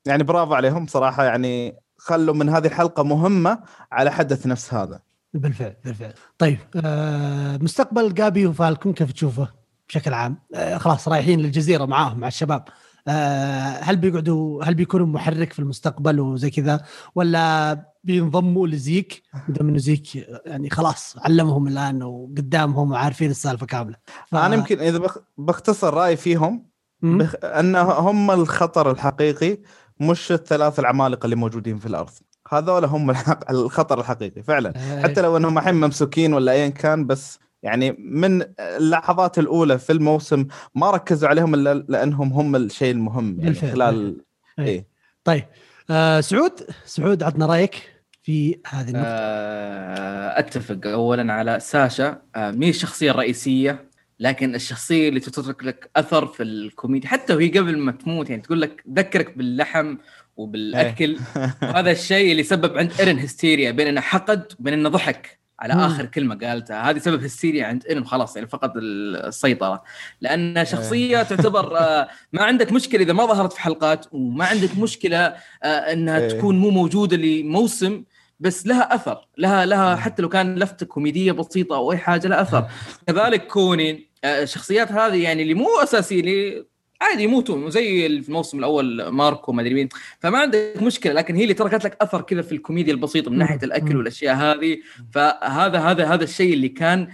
B: يعني برافو عليهم صراحة يعني خلوا من هذه الحلقة مهمة على حدث نفس هذا.
A: بالفعل بالفعل. طيب آه مستقبل جابي وفالكون كيف تشوفه بشكل عام؟ آه خلاص رايحين للجزيرة معاهم مع الشباب. آه هل بيقعدوا هل بيكونوا محرك في المستقبل وزي كذا ولا بينضموا لزيك؟ دام انه زيك يعني خلاص علمهم الآن وقدامهم وعارفين السالفة كاملة. ف...
B: أنا يمكن إذا بخ... بختصر رأيي فيهم. بخ... أن هم الخطر الحقيقي مش الثلاث العمالقة اللي موجودين في الأرض. هذول هم الحق... الخطر الحقيقي فعلا.
A: آه،
B: حتى لو إنهم الحين ممسوكين ولا ايا كان بس يعني من اللحظات الأولى في الموسم ما ركزوا عليهم إلا لأنهم هم الشيء المهم يعني
A: بالفعل،
B: خلال
A: إيه.
B: إيه.
A: طيب آه سعود سعود عطنا رأيك في هذه النقطة.
C: آه، أتفق اولا على ساشا. آه، مي الشخصيه الرئيسيه لكن الشخصية اللي تترك لك أثر في الكوميديا حتى وهي قبل ما تموت يعني تقول لك ذكرك باللحم وبالأكل. وهذا الشيء اللي سبب عند ايرن هستيريا بين إنه حقد وبين إنه ضحك على. آخر كلمة قالتها. هذه سبب هستيريا عند ايرن خلاص يعني فقد السيطرة. لأن شخصية تعتبر آه، ما عندك مشكلة إذا ما ظهرت في حلقات وما عندك مشكلة آه، إنها
B: إيه.
C: تكون مو موجودة لموسم بس لها أثر لها لها حتى لو كان لفتة كوميدية بسيطة أو أي حاجة لها أثر. كذلك كونين آه، الشخصيات هذه يعني اللي مو أساسية اللي عادي يموتون زي في الموسم الأول ماركو ما أدري مين. فما عندك مشكلة لكن هي اللي تركت لك أثر كذا في الكوميديا البسيطة من ناحية الأكل والأشياء هذه. فهذا هذا هذا الشيء اللي كان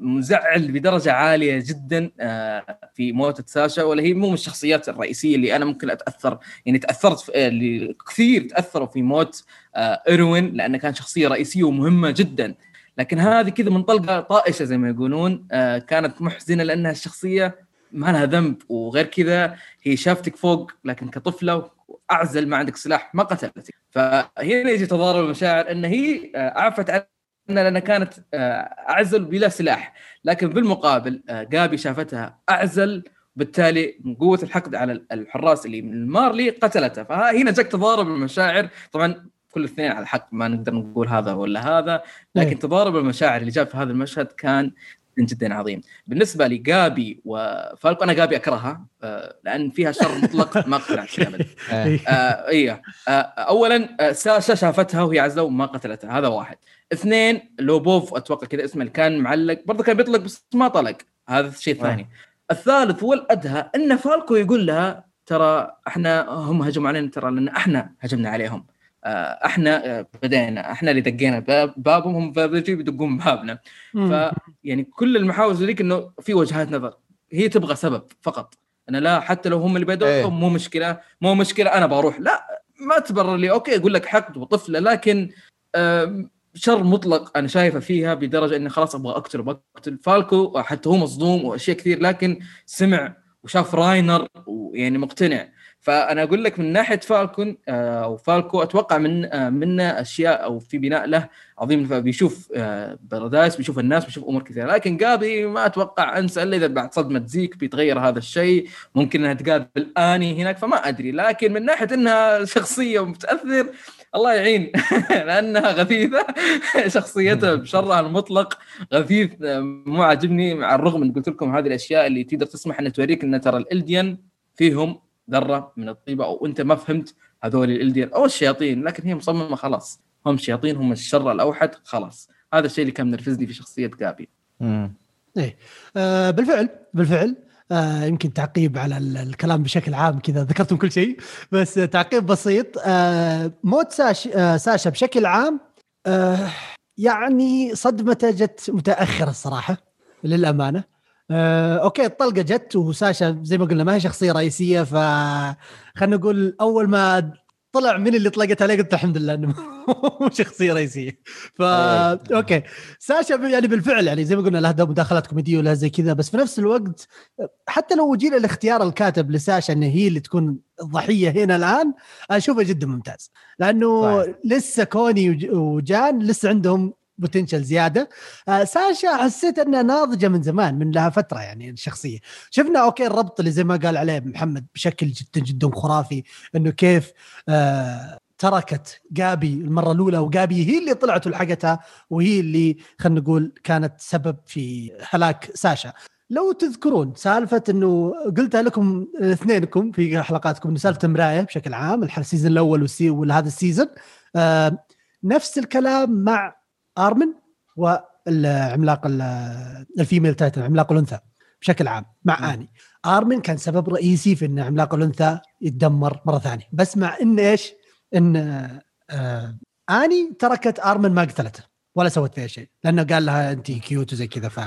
C: مزعل بدرجة عالية جدا آه، في موتة ساشا ولا هي مو من الشخصيات الرئيسية اللي أنا ممكن أتأثر يعني تأثرت في آه، اللي كثير تأثروا في موت آه، إيروين لأنه كان شخصية رئيسية ومهمة جدا. لكن هذه كذا من طلقة طائشة زي ما يقولون آه، كانت محزنة لأنها الشخصية ما لها ذنب. وغير كذا هي شافتك فوق لكن كطفلة اعزل ما عندك سلاح ما قتلتك. فهنا يجي تضارب المشاعر إن هي آه، عفت عنها لأنها كانت آه، أعزل بلا سلاح. لكن بالمقابل آه، جابي شافتها أعزل بالتالي من قوة الحقد على الحراس اللي من المارلي قتلته. فهنا جاك تضارب المشاعر. طبعا كل الاثنين على حق ما نقدر نقول هذا ولا هذا لكن
A: إيه.
C: تضارب المشاعر اللي جاء في هذا المشهد كان جدا عظيم. بالنسبة لجابي وفالكو أنا جابي أكرهها آه، لأن فيها شر مطلق ما اقتنعت ابدا.
B: إيه.
C: إيه. آه اولا ساشا شافتها وهي عزلة وما قتلتها هذا واحد. اثنين لوبوف أتوقع كذا اسمه اللي كان معلق برضه كان بيطلق بس ما طلق. هذا الشيء الثاني. الثالث والادهى إن فالكو يقول لها ترى إحنا هم هجموا علينا ترى لأن إحنا هجمنا عليهم. آه، إحنا آه، بدينا. إحنا اللي دقينا باب- بابهم هم بيدقون بابنا. ف يعني كل المحاور ذيك إنه في وجهات نظر. هي تبغى سبب فقط. أنا لا حتى لو هم اللي بدوا
B: إيه.
C: مو مشكلة. مو مشكلة أنا بروح. لا ما تبرر لي. أوكي أقول لك حقد وطفلة لكن شر مطلق أنا شايفه فيها بدرجة إني خلاص أبغى أقتل بقتل فالكو حتى هو مصدوم وأشياء كثير لكن سمع وشاف راينر ويعني مقتنع. فأنا أقول لك من ناحية فالكو آه، أو فالكو أتوقع من آه، منه أشياء أو في بناء له عظيم. فبيشوف آه، بارادايس بيشوف الناس بيشوف أمور كثيرة. لكن جابي ما أتوقع أنسى إلا إذا بعد صدمة زيك بيتغير هذا الشيء. ممكن إنها تقابل آني هناك فما أدري. لكن من ناحية إنها شخصية ومتاثر الله يعين. لأنها غثيثة. شخصيتها بشرها المطلق. غثيث مو عاجبني. مع الرغم من قلت لكم هذه الأشياء اللي تقدر تسمح أن توريك أن ترى الألديان فيهم ذرة من الطيبة أو أنت ما فهمت هذول الألديان أو الشياطين لكن هي مصممة خلاص. هم الشياطين هم الشر الأوحد خلاص. هذا الشيء اللي كان منرفزني في شخصية جابي.
B: مم.
A: آه بالفعل بالفعل آه يمكن تعقيب على ال- الكلام بشكل عام كذا ذكرتم كل شيء. بس تعقيب بسيط. آه موت ساش آه ساشا بشكل عام يعني صدمته جت متأخرة الصراحة للأمانة. أوكي الطلقة جت وساشا زي ما قلنا ما هي شخصية رئيسية ف خلينا نقول أول ما طلع من اللي طلقت عليه قلت الحمد لله إنه مو شخصية رئيسية ف
B: أيه.
A: okay ساشا يعني بالفعل يعني زي ما قلنا لها مداخلات كوميديه ولها زي كذا بس في نفس الوقت حتى لو جينا لاختيار الكاتب لساشا ان هي اللي تكون الضحيه هنا الآن أشوفه جدا ممتاز لأنه
B: صحيح.
A: لسه كوني وج- وجان لسه عندهم potential زيادة. آه، ساشا حسيت انها ناضجة من زمان من لها فترة يعني الشخصية. شفنا okay الربط اللي زي ما قال عليه محمد بشكل جدا جدا خرافي إنه كيف آه تركت جابي المرة الأولى وجابي هي اللي طلعت ولحقتها وهي اللي خلينا نقول كانت سبب في هلاك ساشا. لو تذكرون سالفة إنه قلتها لكم اثنينكم في حلقاتكم إنه سالفة مراية بشكل عام ال season الأول وهذا ال season آه نفس الكلام مع ارمن والعملاق ال- ال female titan عملاق الأنثى بشكل عام مع آني ارمن كان سبب رئيسي في إن عملاق الأنثى يتدمر مرة ثانية بس مع إن إيش؟ إن آه آني تركت ارمن ما قتلته ولا سوت فيها شيء لأنه قال لها أنت cute وزي كذا ف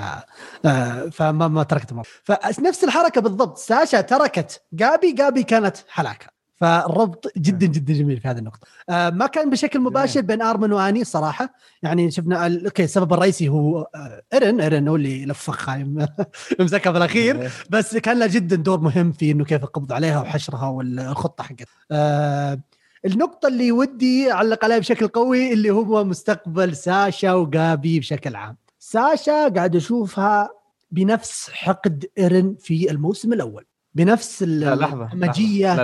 A: آه فما ما تركت مرة. فنفس الحركة بالضبط ساشا تركت جابي جابي كانت حلاكة فالربط جدا جدا جميل في هذه النقطة. آه ما كان بشكل مباشر بين آرمن وآني صراحة. يعني شفنا okay السبب الرئيسي هو آه إيرن. إيرن هو اللي لفخها مسكها في الأخير. بس كان له جدا دور مهم في إنه كيف القبض عليها وحشرها والخطة حقتها. آه النقطة اللي ودي أعلق عليها بشكل قوي اللي هو مستقبل ساشا وجابي بشكل عام. ساشا قاعد اشوفها بنفس حقد إيرن في الموسم الأول. بنفس
B: لا
A: لحظة
B: لا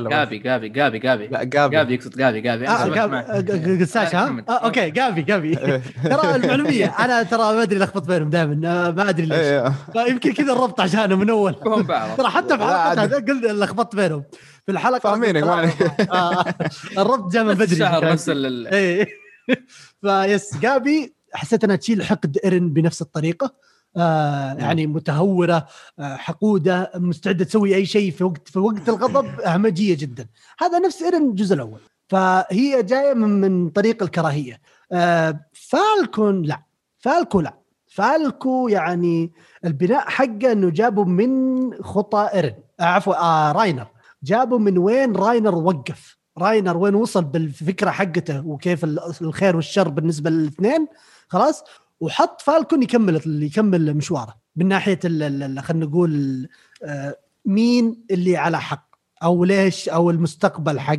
C: جابي جابي جابي جابي
B: لا جابي
C: جابي يقصد جابي جابي
A: آه
C: أنا
A: جاب
C: سمعت
A: آه، ج- ساشا ها؟ آه okay جابي جابي ترى المعلومية أنا ترى ما أدري لخبط بينهم دائما آه، ما أدري ليش.
B: إيه.
A: فيمكن كذا الربط عشانه من
C: أول.
A: ترى حتى في
B: عادي.
A: قلت لخبطت بينهم. في الحلقة
B: فاهمينك، ما.
A: آه، الربط جاء من بدري.
C: الشهر نفس
A: إيه. فبس جابي حسيت انها تشيل حقد ايرن بنفس الطريقة. آه يعني متهورة آه حقودة مستعدة تسوي أي شيء في وقت في وقت الغضب همجيه جدا. هذا نفس إيرن الجزء الأول. فهي جاية من, من طريق الكراهية. آه فالكون لا. فالكو لا. فالكو يعني البناء حقه إنه جابوا من خطى إيرن. آه عفوا آه راينر. جابوا من وين راينر وقف. راينر وين وصل بالفكرة حقته وكيف ال- الخير والشر بالنسبة للاثنين. خلاص؟ وحط فالكون يكمل يكمل مشواره. من ناحية خلينا نقول آه، مين اللي على حق؟ أو ليش؟ أو المستقبل حق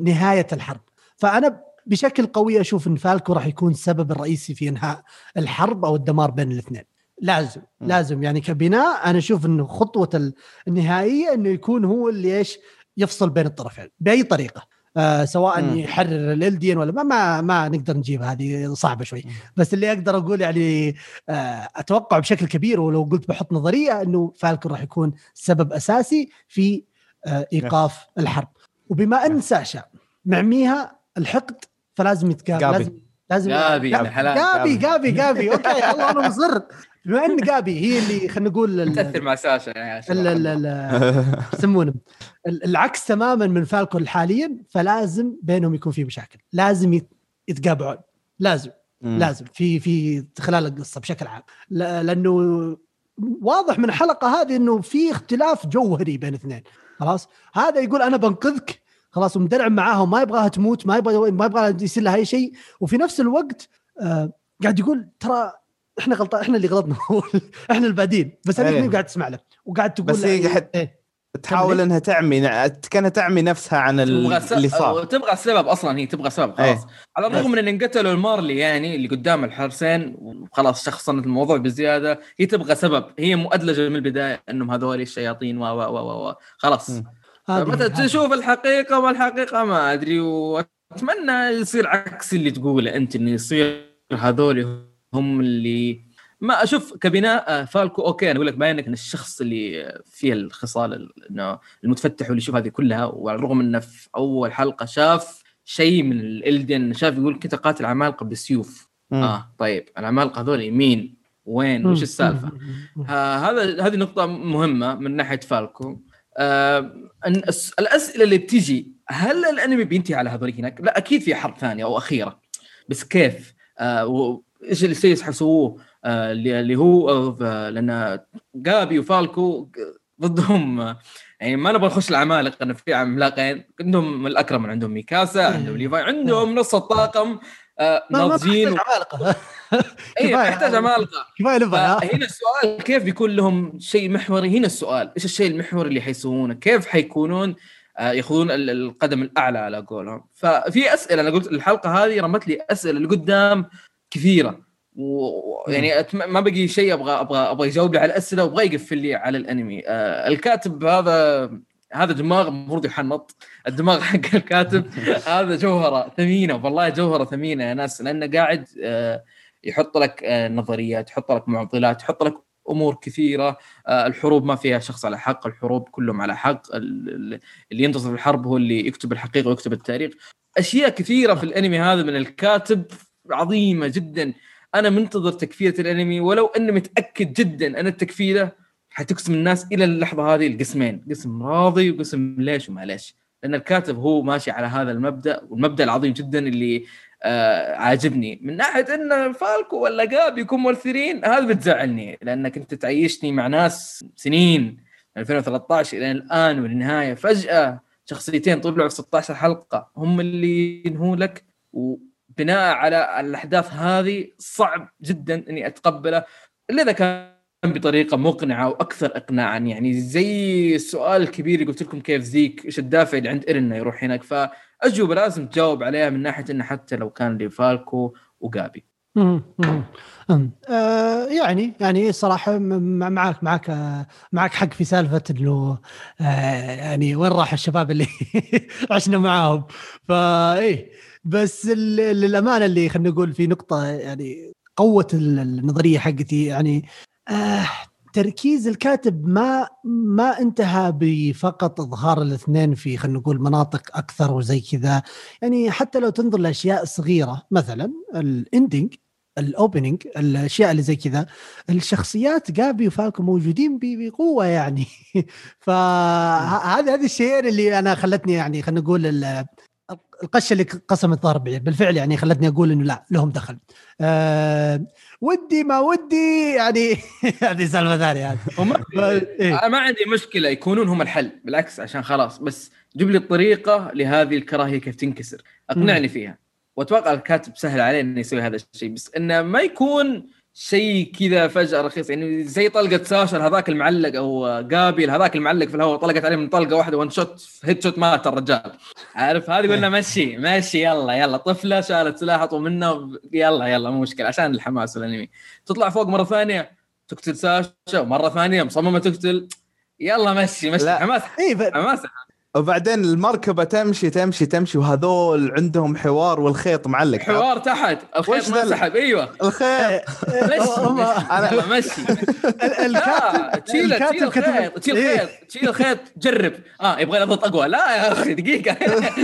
A: نهاية الحرب. فأنا بشكل قوي أشوف إن فالكو راح يكون السبب الرئيسي في إنهاء الحرب أو الدمار بين الاثنين. لازم
B: م.
A: لازم. يعني كبناء أنا أشوف انه خطوة ال- النهائية إنه يكون هو اللي إيش؟ يفصل بين الطرفين بأي طريقة. آه سواء
B: مم.
A: يحرر الالدين ولا ما ما, ما نقدر نجيب هذه صعبة شوي. بس اللي أقدر أقول يعني آه أتوقع بشكل كبير ولو قلت بحط نظرية إنه فالكون راح يكون سبب أساسي في آه إيقاف الحرب وبما أن ساشا معميها الحقد فلازم يتقابل. لازم لازم
C: جابي
A: لا،
C: يا حلال
A: جابي جابي. جابي أوكي الله أنا مصر. بما ان جابي؟ هي اللي خلينا نقول ال-
C: تاثر مع ساشا يعني عشان
A: ال- ال- ال- يسمونه. ال- العكس تماما من فالكون حاليا فلازم بينهم يكون في مشاكل. لازم يت- يتقابعون. لازم
B: مم.
A: لازم. في في خلال القصة بشكل عام. ل- لأنه واضح من الحلقة هذه إنه في اختلاف جوهري بين اثنين. خلاص؟ هذا يقول أنا بنقذك خلاص ومدرعم معاها وما يبغاها تموت ما يبغى ما يبغى يصير لها أي شيء وفي نفس الوقت آه قاعد يقول ترى إحنا غلطان إحنا اللي غلطنا إحنا البادين بس أنا
B: إيه.
A: قاعد تسمع له وقاعد تقول
B: بس هي قاعد-
A: إيه.
B: تحاول إنها تعمي كأنها تعمي نفسها عن. اللي صار
C: تبغى السبب أصلا هي تبغى سبب خلاص
B: إيه.
C: على الرغم من إن انقتلوا المارلي يعني اللي قدام الحرسين وخلاص شخصنت الموضوع بزيادة هي تبغى سبب هي مؤدلجة من البداية إنهم هذول الشياطين و و و و خلاص
B: مم.
C: تشوف الحقيقة ما الحقيقة ما أدري اتمنى يصير عكس اللي تقوله أنت انه يصير هذول هم اللي ما أشوف كبناء آه، فالكو أوكي أنا أقول لك باين انك الشخص اللي فيه الخصال إنه المتفتح واللي يشوف هذه كلها وعلى الرغم إنه في أول حلقة شاف شيء من الالدن شاف يقول كنت قاتل عمالقه بالسيوف
B: مم.
C: آه طيب العمالقه هذول مين؟ وين؟ وش السالفة؟ ها- هذا هذه نقطة مهمة من ناحية فالكو آه الأسئلة اللي بتجي هل الأنمي بينتهي على هذول هناك؟ لا أكيد في حرب ثانية أو أخيرة بس كيف؟ آه وإيش اللي سيس حيسووه؟ آه اللي اللي هو آه لأن جابي وفالكو ضدهم يعني ما نبغى نخش العمالقة إنه في عملاقين عندهم الأكرمان عندهم ميكاسا عندهم ليفاي عندهم نص الطاقم ناضجين
A: عمالقة.
C: اي. يحتاج عمالقة.
A: كفاية لبا
C: فهنا السؤال كيف بيكون لهم شيء محوري؟ هنا السؤال إيش الشيء المحوري اللي حيسوونه؟ كيف حيكونون آه، يأخذون ال- القدم الأعلى على قولهم؟ ففي أسئلة أنا قلت الحلقة هذه رمت لي أسئلة لقدام كثيرة. ويعني ما بقي شيء أبغى أبغى أبغى يجاوب لي على الأسئلة وأبغى يقفل لي على الأنمي. آه، الكاتب هذا هذا دماغ المفروض يحنط. الدماغ حق الكاتب هذا جوهرة ثمينة والله جوهرة ثمينة يا ناس لأنه قاعد آه، يحط لك آه، نظريات يحط لك معضلات يحط لك أمور كثيرة. آه، الحروب ما فيها شخص على حق الحروب كلهم على حق. ال- ال- اللي ينتصر في الحرب هو اللي يكتب الحقيقة ويكتب التاريخ. أشياء كثيرة في الأنمي هذا من الكاتب عظيمة جدا. أنا منتظر تكفيله الأنمي ولو أني متأكد جدا أن التكفيله حتقسم الناس إلى اللحظة هذه القسمين قسم راضي وقسم ليش وما ليش. لأن الكاتب هو ماشي على هذا المبدأ والمبدأ العظيم جدا اللي آه عاجبني. من ناحية إن فالكو ولا جاب يكون مؤثرين هذا بتزعلني. لأنك أنت تعيشني مع ناس سنين من 2013 إلى الآن والنهاية فجأة شخصيتين طلعوا في 16 حلقة هم اللي ينهوا لك. وبناء على الأحداث هذه صعب جدا إني أتقبله إلا إذا كان بطريقة مقنعة وأكثر اقناعا. يعني زي السؤال الكبير اللي قلت لكم كيف زيك إيش الدافع اللي عند ايرن يروح هناك؟ فأجوبة لازم تجاوب عليها من ناحية إنه حتى لو كان لفالكو وجابي.
A: آه، يعني يعني صراحة معك معك معك حق في سالفة إنه آه، يعني وين راح الشباب اللي عشنا معاهم. فايه بس للأمانة اللي خلينا نقول في نقطة يعني قوة ال- النظرية حقتي يعني آه تركيز الكاتب ما ما انتهى بفقط إظهار الاثنين في خلينا نقول مناطق أكثر وزي كذا. يعني حتى لو تنظر لأشياء صغيرة مثلا ال ending ال opening الأشياء اللي زي كذا الشخصيات جابي وفالكو موجودين بقوة يعني. فهذا هذا الشيئين اللي أنا خلتني يعني خلينا نقول ال- القشة اللي قسمت بعيد بالفعل يعني خلتني أقول إنه لا لهم دخل. أه ودي ما ودي يعني هذه سالفة ثانية هذه. إيه.
C: أنا ما عندي مشكلة يكونون هم الحل بالعكس عشان خلاص. بس جيب لي الطريقة لهذه الكراهية كيف تنكسر. أقنعني فيها. وأتوقع الكاتب سهل عليه إنه يسوي هذا الشيء بس إنه ما يكون شيء كذا فجأة رخيص. يعني زي طلقة ساشا هذاك المعلق أو جابيل هذاك المعلق في الهواء طلقت عليه من طلقة واحدة وان شوت هيد شوت مات الرجال. عارف هذه؟ قلنا مشي مشي يلا يلا. طفلة شالت سلاح أطول منه يلا يلا مو مشكلة عشان الحماس والأنمي. تطلع فوق مرة ثانية تقتل ساشا ومرة ثانية مصممة تقتل. يلا مشي مشي.
B: لا.
C: حماس
A: اي
C: حماس.
B: وبعدين المركبة تمشي تمشي تمشي وهذول عندهم حوار والخيط معلق.
C: حوار تحت الخيط ما سحب أيوه.
B: الخيط.
C: مشي.
A: هم-
C: مشي.
A: الكاتب
C: تشيل تشيل الخيط تشيل
A: إيه.
C: الخيط تشيل الخيط جرب. آه يبغى اضغط أقوى. لا يا أخي دقيقة.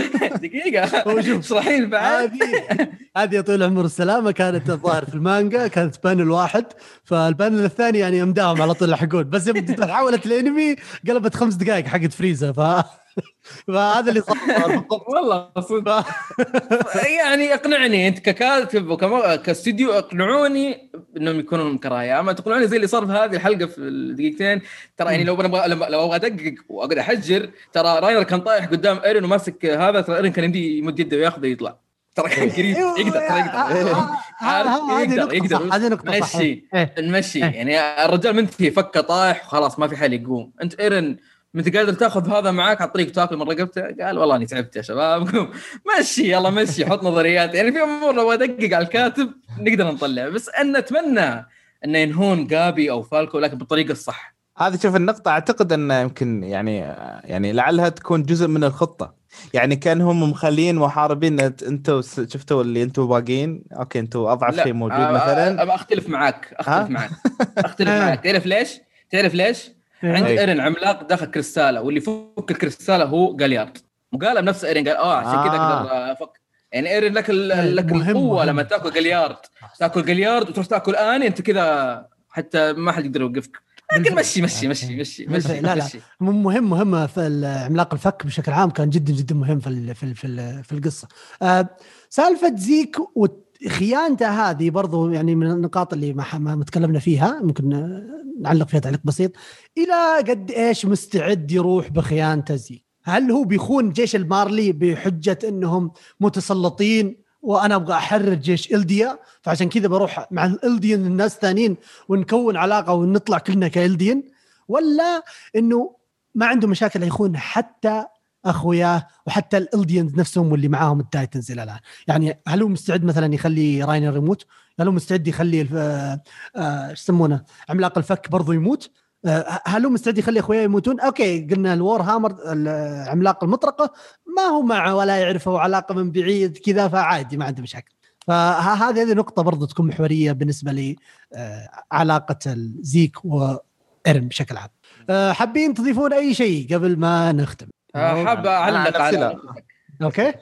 C: دقيقة.
A: هو شوف.
C: اشرحي لي بعد.
A: هذه هذه يا طويل العمر السلامة كانت الظاهر في المانجا كانت بانل واحد. فالبانل الثاني يعني امداهم على طول يلحقون بس يوم تحولت الانمي قلبت خمس دقائق حقت فريزا ف فهذا اللي صار
C: والله صدق. يعني اقنعني انت ككاتب وكما كاستديو اقنعوني انهم يكونون كراهية. أما تقنعوني زي اللي صار في هذه الحلقة في الدقيقتين ترى يعني لو لما- لو أبغى أدقق وأقعد أحجر ترى راينر كان طايح قدام ايرن وماسك هذا ترى ايرن كان يمدي يمد يده وياخذه يطلع ترى كان قريب.
A: أيوة،
C: يقدر ترى يقدر.
A: هذه
C: يقدر
A: نقطة
C: يقدر.
A: صح، هذه نقطة صح.
C: مشي.
A: إيه.
C: نمشي
A: إيه.
C: يعني الرجال منتهي فكه طايح وخلاص ما في حل يقوم. أنت ايرن أنت قادر تاخذ هذا معاك على الطريق تاكل من رقبته قال والله أني تعبت يا شباب. مشي يلا مشي حط نظريات. يعني في أمور لو أدقق على الكاتب نقدر نطلع. بس أن أتمنى انه ينهون جابي أو فالكو لكن بالطريقة الصح.
B: هذه شوف النقطة أعتقد أن يمكن يعني يعني لعلها تكون جزء من الخطة. يعني كان هم مخلين محاربين. أنتوا شفتوا اللي أنتوا باقيين؟ أوكي أنتوا أضعف شيء موجود مثلا.
C: أختلف معاك أختلف معاك. أختلف معاك. تعرف ليش؟ تعرف ليش؟ عند ايرن عملاق داخل كريستاله واللي فوق الكريستاله هو جاليارد. وقالها بنفس ايرن قال آه عشان آه. كذا أقدر أفك. يعني ايرن لك لك القوة لما تاكل جاليارد. تاكل جاليارد وتروح تاكل آني أنت كذا حتى ما حد يقدر يوقفك. لكن مشي مشي مشي مشي مشي
A: لا لا. مهم مهم في عملاق الفك بشكل عام كان جدا جدا مهم في في في, في القصة. آه سالفة زيك وخيانته هذه برضو يعني من النقاط اللي ما ما تكلمنا فيها ممكن نعلق فيها تعليق بسيط. إلى قد إيش مستعد يروح بخيانته زيك هل هو بيخون جيش المارلي بحجة إنهم متسلطين وأنا أبغى أحرر جيش إلديا؟ فعشان كذا بروح مع الالديان الناس الثانيين ونكون علاقة ونطلع كلنا كإلديان؟ ولا إنه ما عنده مشاكل يخون حتى اخوياه وحتى الألديانز نفسهم واللي معاهم التايتنز إلى الآن يعني هل هو مستعد مثلا يخلي راينر يموت هل هو مستعد يخلي إيش آه، آه، يسمونه عملاق الفك برضه يموت آه، هل هو مستعد يخلي اخوياه يموتون؟ okay قلنا ال war hammer عملاق المطرقة ما هو معه ولا يعرفه علاقه من بعيد كذا فعادي ما عنده مشاكل. فهذه هذه نقطة برضو تكون محورية بالنسبة لي علاقة زيك وايرن بشكل عام. حابين تضيفون أي شيء قبل ما نختم؟
C: حاب اعلق على
A: okay.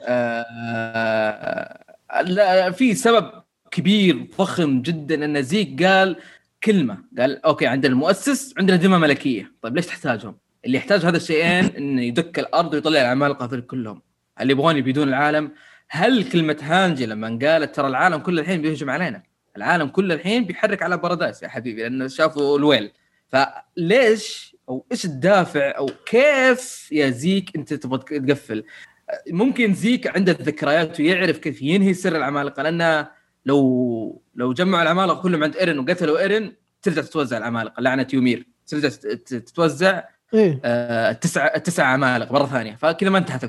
C: لا في سبب كبير ضخم جدا أن زيك قال كلمة. قال okay عندنا المؤسس عندنا دماء ملكية. طيب ليش تحتاجهم؟ اللي يحتاج هذا الشيئين انه يدك الأرض ويطلع العمالقه كلهم اللي يبغون يبيدون العالم. هل كلمة هانجي لما قالت ترى العالم كله الحين بيهجم علينا. العالم كله الحين بيحرك على بارادايس يا حبيبي لأنه شافوا الويل. فليش أو إيش الدافع أو كيف يا زيك أنت تبغى تقفل؟ ممكن زيك عنده الذكريات ويعرف كيف ينهي سر العمالقة لأنه لو لو جمعوا العمالقة كلهم عند إيرن وقتلوا إيرن ترجع تتوزع العمالقة لعنة يومير. ترجع تتوزع إيه؟ آه التسع التسع عمالقة مرة ثانية. فكذا ما انتهت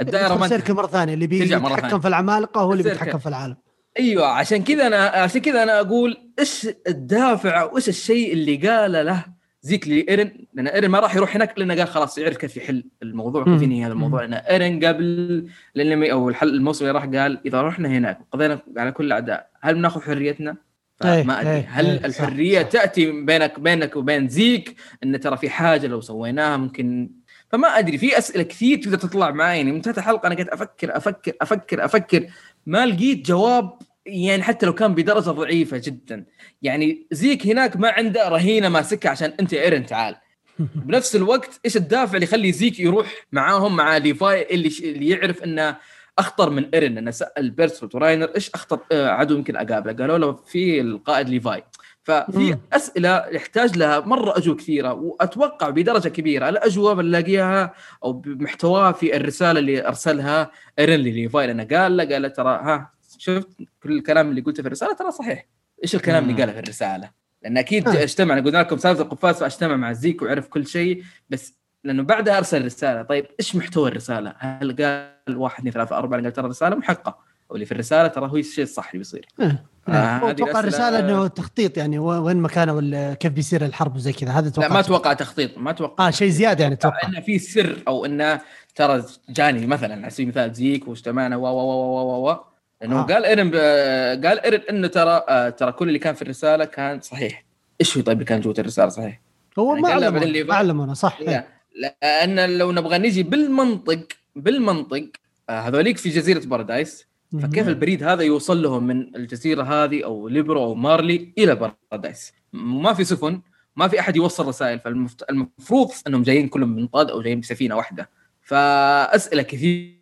A: الدائرة ما انتهت. مرة ثانية اللي بيتحكم في العمالقة هو اللي بيتحكم في العالم.
C: أيوه عشان كذا أنا عشان كذا أنا أقول إيش الدافع أو إيش الشيء اللي قاله له زيك لايرن لأن إيرن ما راح يروح هناك لأنه قال خلاص يعرف كيف يحل الموضوع كيف ينهي هذا الموضوع. لأن إيرن قبل لأن أو الحل الموسم اللي راح قال إذا رحنا هناك وقضينا على كل الاعداء هل بناخذ حريتنا؟ إيه، ما أدري. إيه، هل إيه الحرية صح. تأتي بينك بينك وبين زيك؟ إن ترى في حاجة لو سويناها ممكن. فما أدري في أسئلة كثير تقدر تطلع معي. يعني منتهى الحلقة أنا قاعد أفكر أفكر أفكر أفكر. ما لقيت جواب يعني حتى لو كان بدرجة ضعيفة جدا. يعني زيك هناك ما عنده رهينة ماسكها عشان أنت يا إيرن تعال. بنفس الوقت إيش الدافع اللي يخلي زيك يروح معاهم مع ليفاي اللي اللي يعرف إنه أخطر من إيرن لما سأل بيرتولت وراينر إيش أخطر آه، عدو يمكن أقابله. قالوا له في القائد ليفاي. ففي أسئلة يحتاج لها مرة أجوبة كثيرة وأتوقع بدرجة كبيرة. الاجوبه اللي لاقيها أو بمحتواها في الرسالة اللي أرسلها إيرن لليفاي لأنه قال له قال له ترى ها شفت كل الكلام اللي قلته في الرسالة؟ ترى صحيح. إيش الكلام اللي قاله في الرسالة؟ لأن أكيد آه. أجتمع قلنا لكم سالفه القفاز فأجتمع مع زيك وعرف كل شيء بس لأنه بعدها أرسل رساله طيب إيش محتوى الرسالة؟ هل قال واحد اثنين ثلاثة أربعة قال ترى الرسالة محقة؟ واللي في الرسالة ترى هو الشيء الصح اللي بيصير.
A: آه. آه. أتوقع الرسالة إنه تخطيط يعني وين مكانه ولا كيف بيصير الحرب وزي كذا. هذا
C: لا ما أتوقع تخطيط ما أتوقع
A: آه شيء زيادة يعني أتوقع
C: إنه في سر أو إنه ترى جاني مثلا على سبيل المثال زيك واجتمعنا و و و و و لأنه آه. قال إيرن ب... قال إيرن إنه ترى آه ترى كل اللي كان في الرسالة كان صحيح إيش هو طيب اللي كان جوة الرسالة صحيح؟
A: هو يعني ما علمنا علمنا صح
C: لا. لأن لو نبغى نجي بالمنطق بالمنطق آه هذوليك في جزيرة بارادايس فكيف البريد هذا يوصل لهم من الجزيرة هذه أو ليبيريو أو مارلي إلى بارادايس ما في سفن ما في أحد يوصل رسائل فالمفروض إنهم جايين كلهم منطاد أو جايين بسفينة واحدة فأسئلة كثير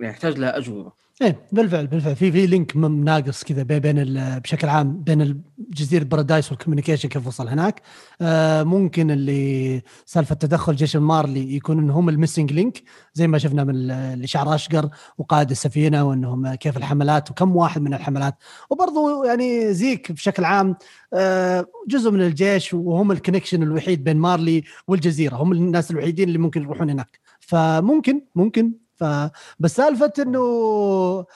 C: يحتاج لها أجوبة
A: إيه بالفعل بالفعل. في في link ناقص كذا بين بشكل عام بين جزيرة بارادايس وال communication كيف وصل هناك. آه ممكن اللي سالفة تدخل جيش المارلي يكون انهم هم ال missing link زي ما شفنا من اللي شعر أشقر وقائد السفينة وإنهم كيف الحملات وكم واحد من الحملات. وبرضه يعني زيك بشكل عام آه جزء من الجيش وهم الكونكشن الوحيد بين مارلي والجزيرة. هم الناس الوحيدين اللي ممكن يروحون هناك. فممكن ممكن فبس سالفة إنه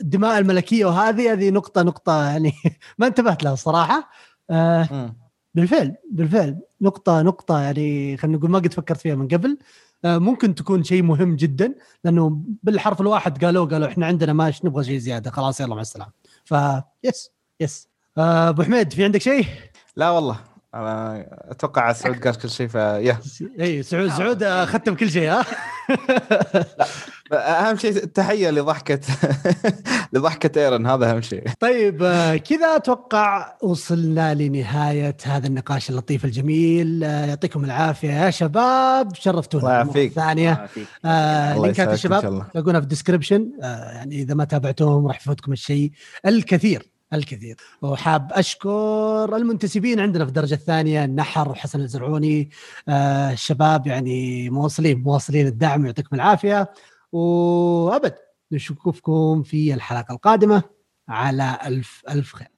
A: الدماء الملكية وهذه هذه نقطة نقطة يعني ما انتبهت لها الصراحه آه بالفعل بالفعل. نقطة نقطة يعني خلينا نقول ما قد فكرت فيها من قبل. آه، ممكن تكون شيء مهم جدا لأنه بالحرف الواحد قالوا قالوا إحنا عندنا ماش نبغى شيء زيادة. خلاص يلا مع السلامة. ف yes yes. آه، أبو حميد في عندك شيء؟
B: لا والله. أنا أتوقع سعود قال كل شيء فيا
A: اي سعود سعود ختم كل شيء ها؟
B: أهم شيء التحية لضحكة لضحكة إيرن هذا أهم شيء.
A: طيب كذا أتوقع وصلنا لنهاية هذا النقاش اللطيف الجميل. يعطيكم العافية يا شباب شرفتونا.
B: الله يعافيك.
A: ثانية.
C: آه،
A: لينكات الشباب. تلاقونها في ال description آه يعني إذا ما تابعتوهم راح يفوتكم الشيء الكثير. الكثير. وحاب أشكر المنتسبين عندنا في الدرجة الثانية النحر وحسن الزرعوني آه الشباب يعني مواصلين مواصلين الدعم يعطيكم العافية. وأبد نشوفكم في الحلقة القادمة على ألف ألف خير.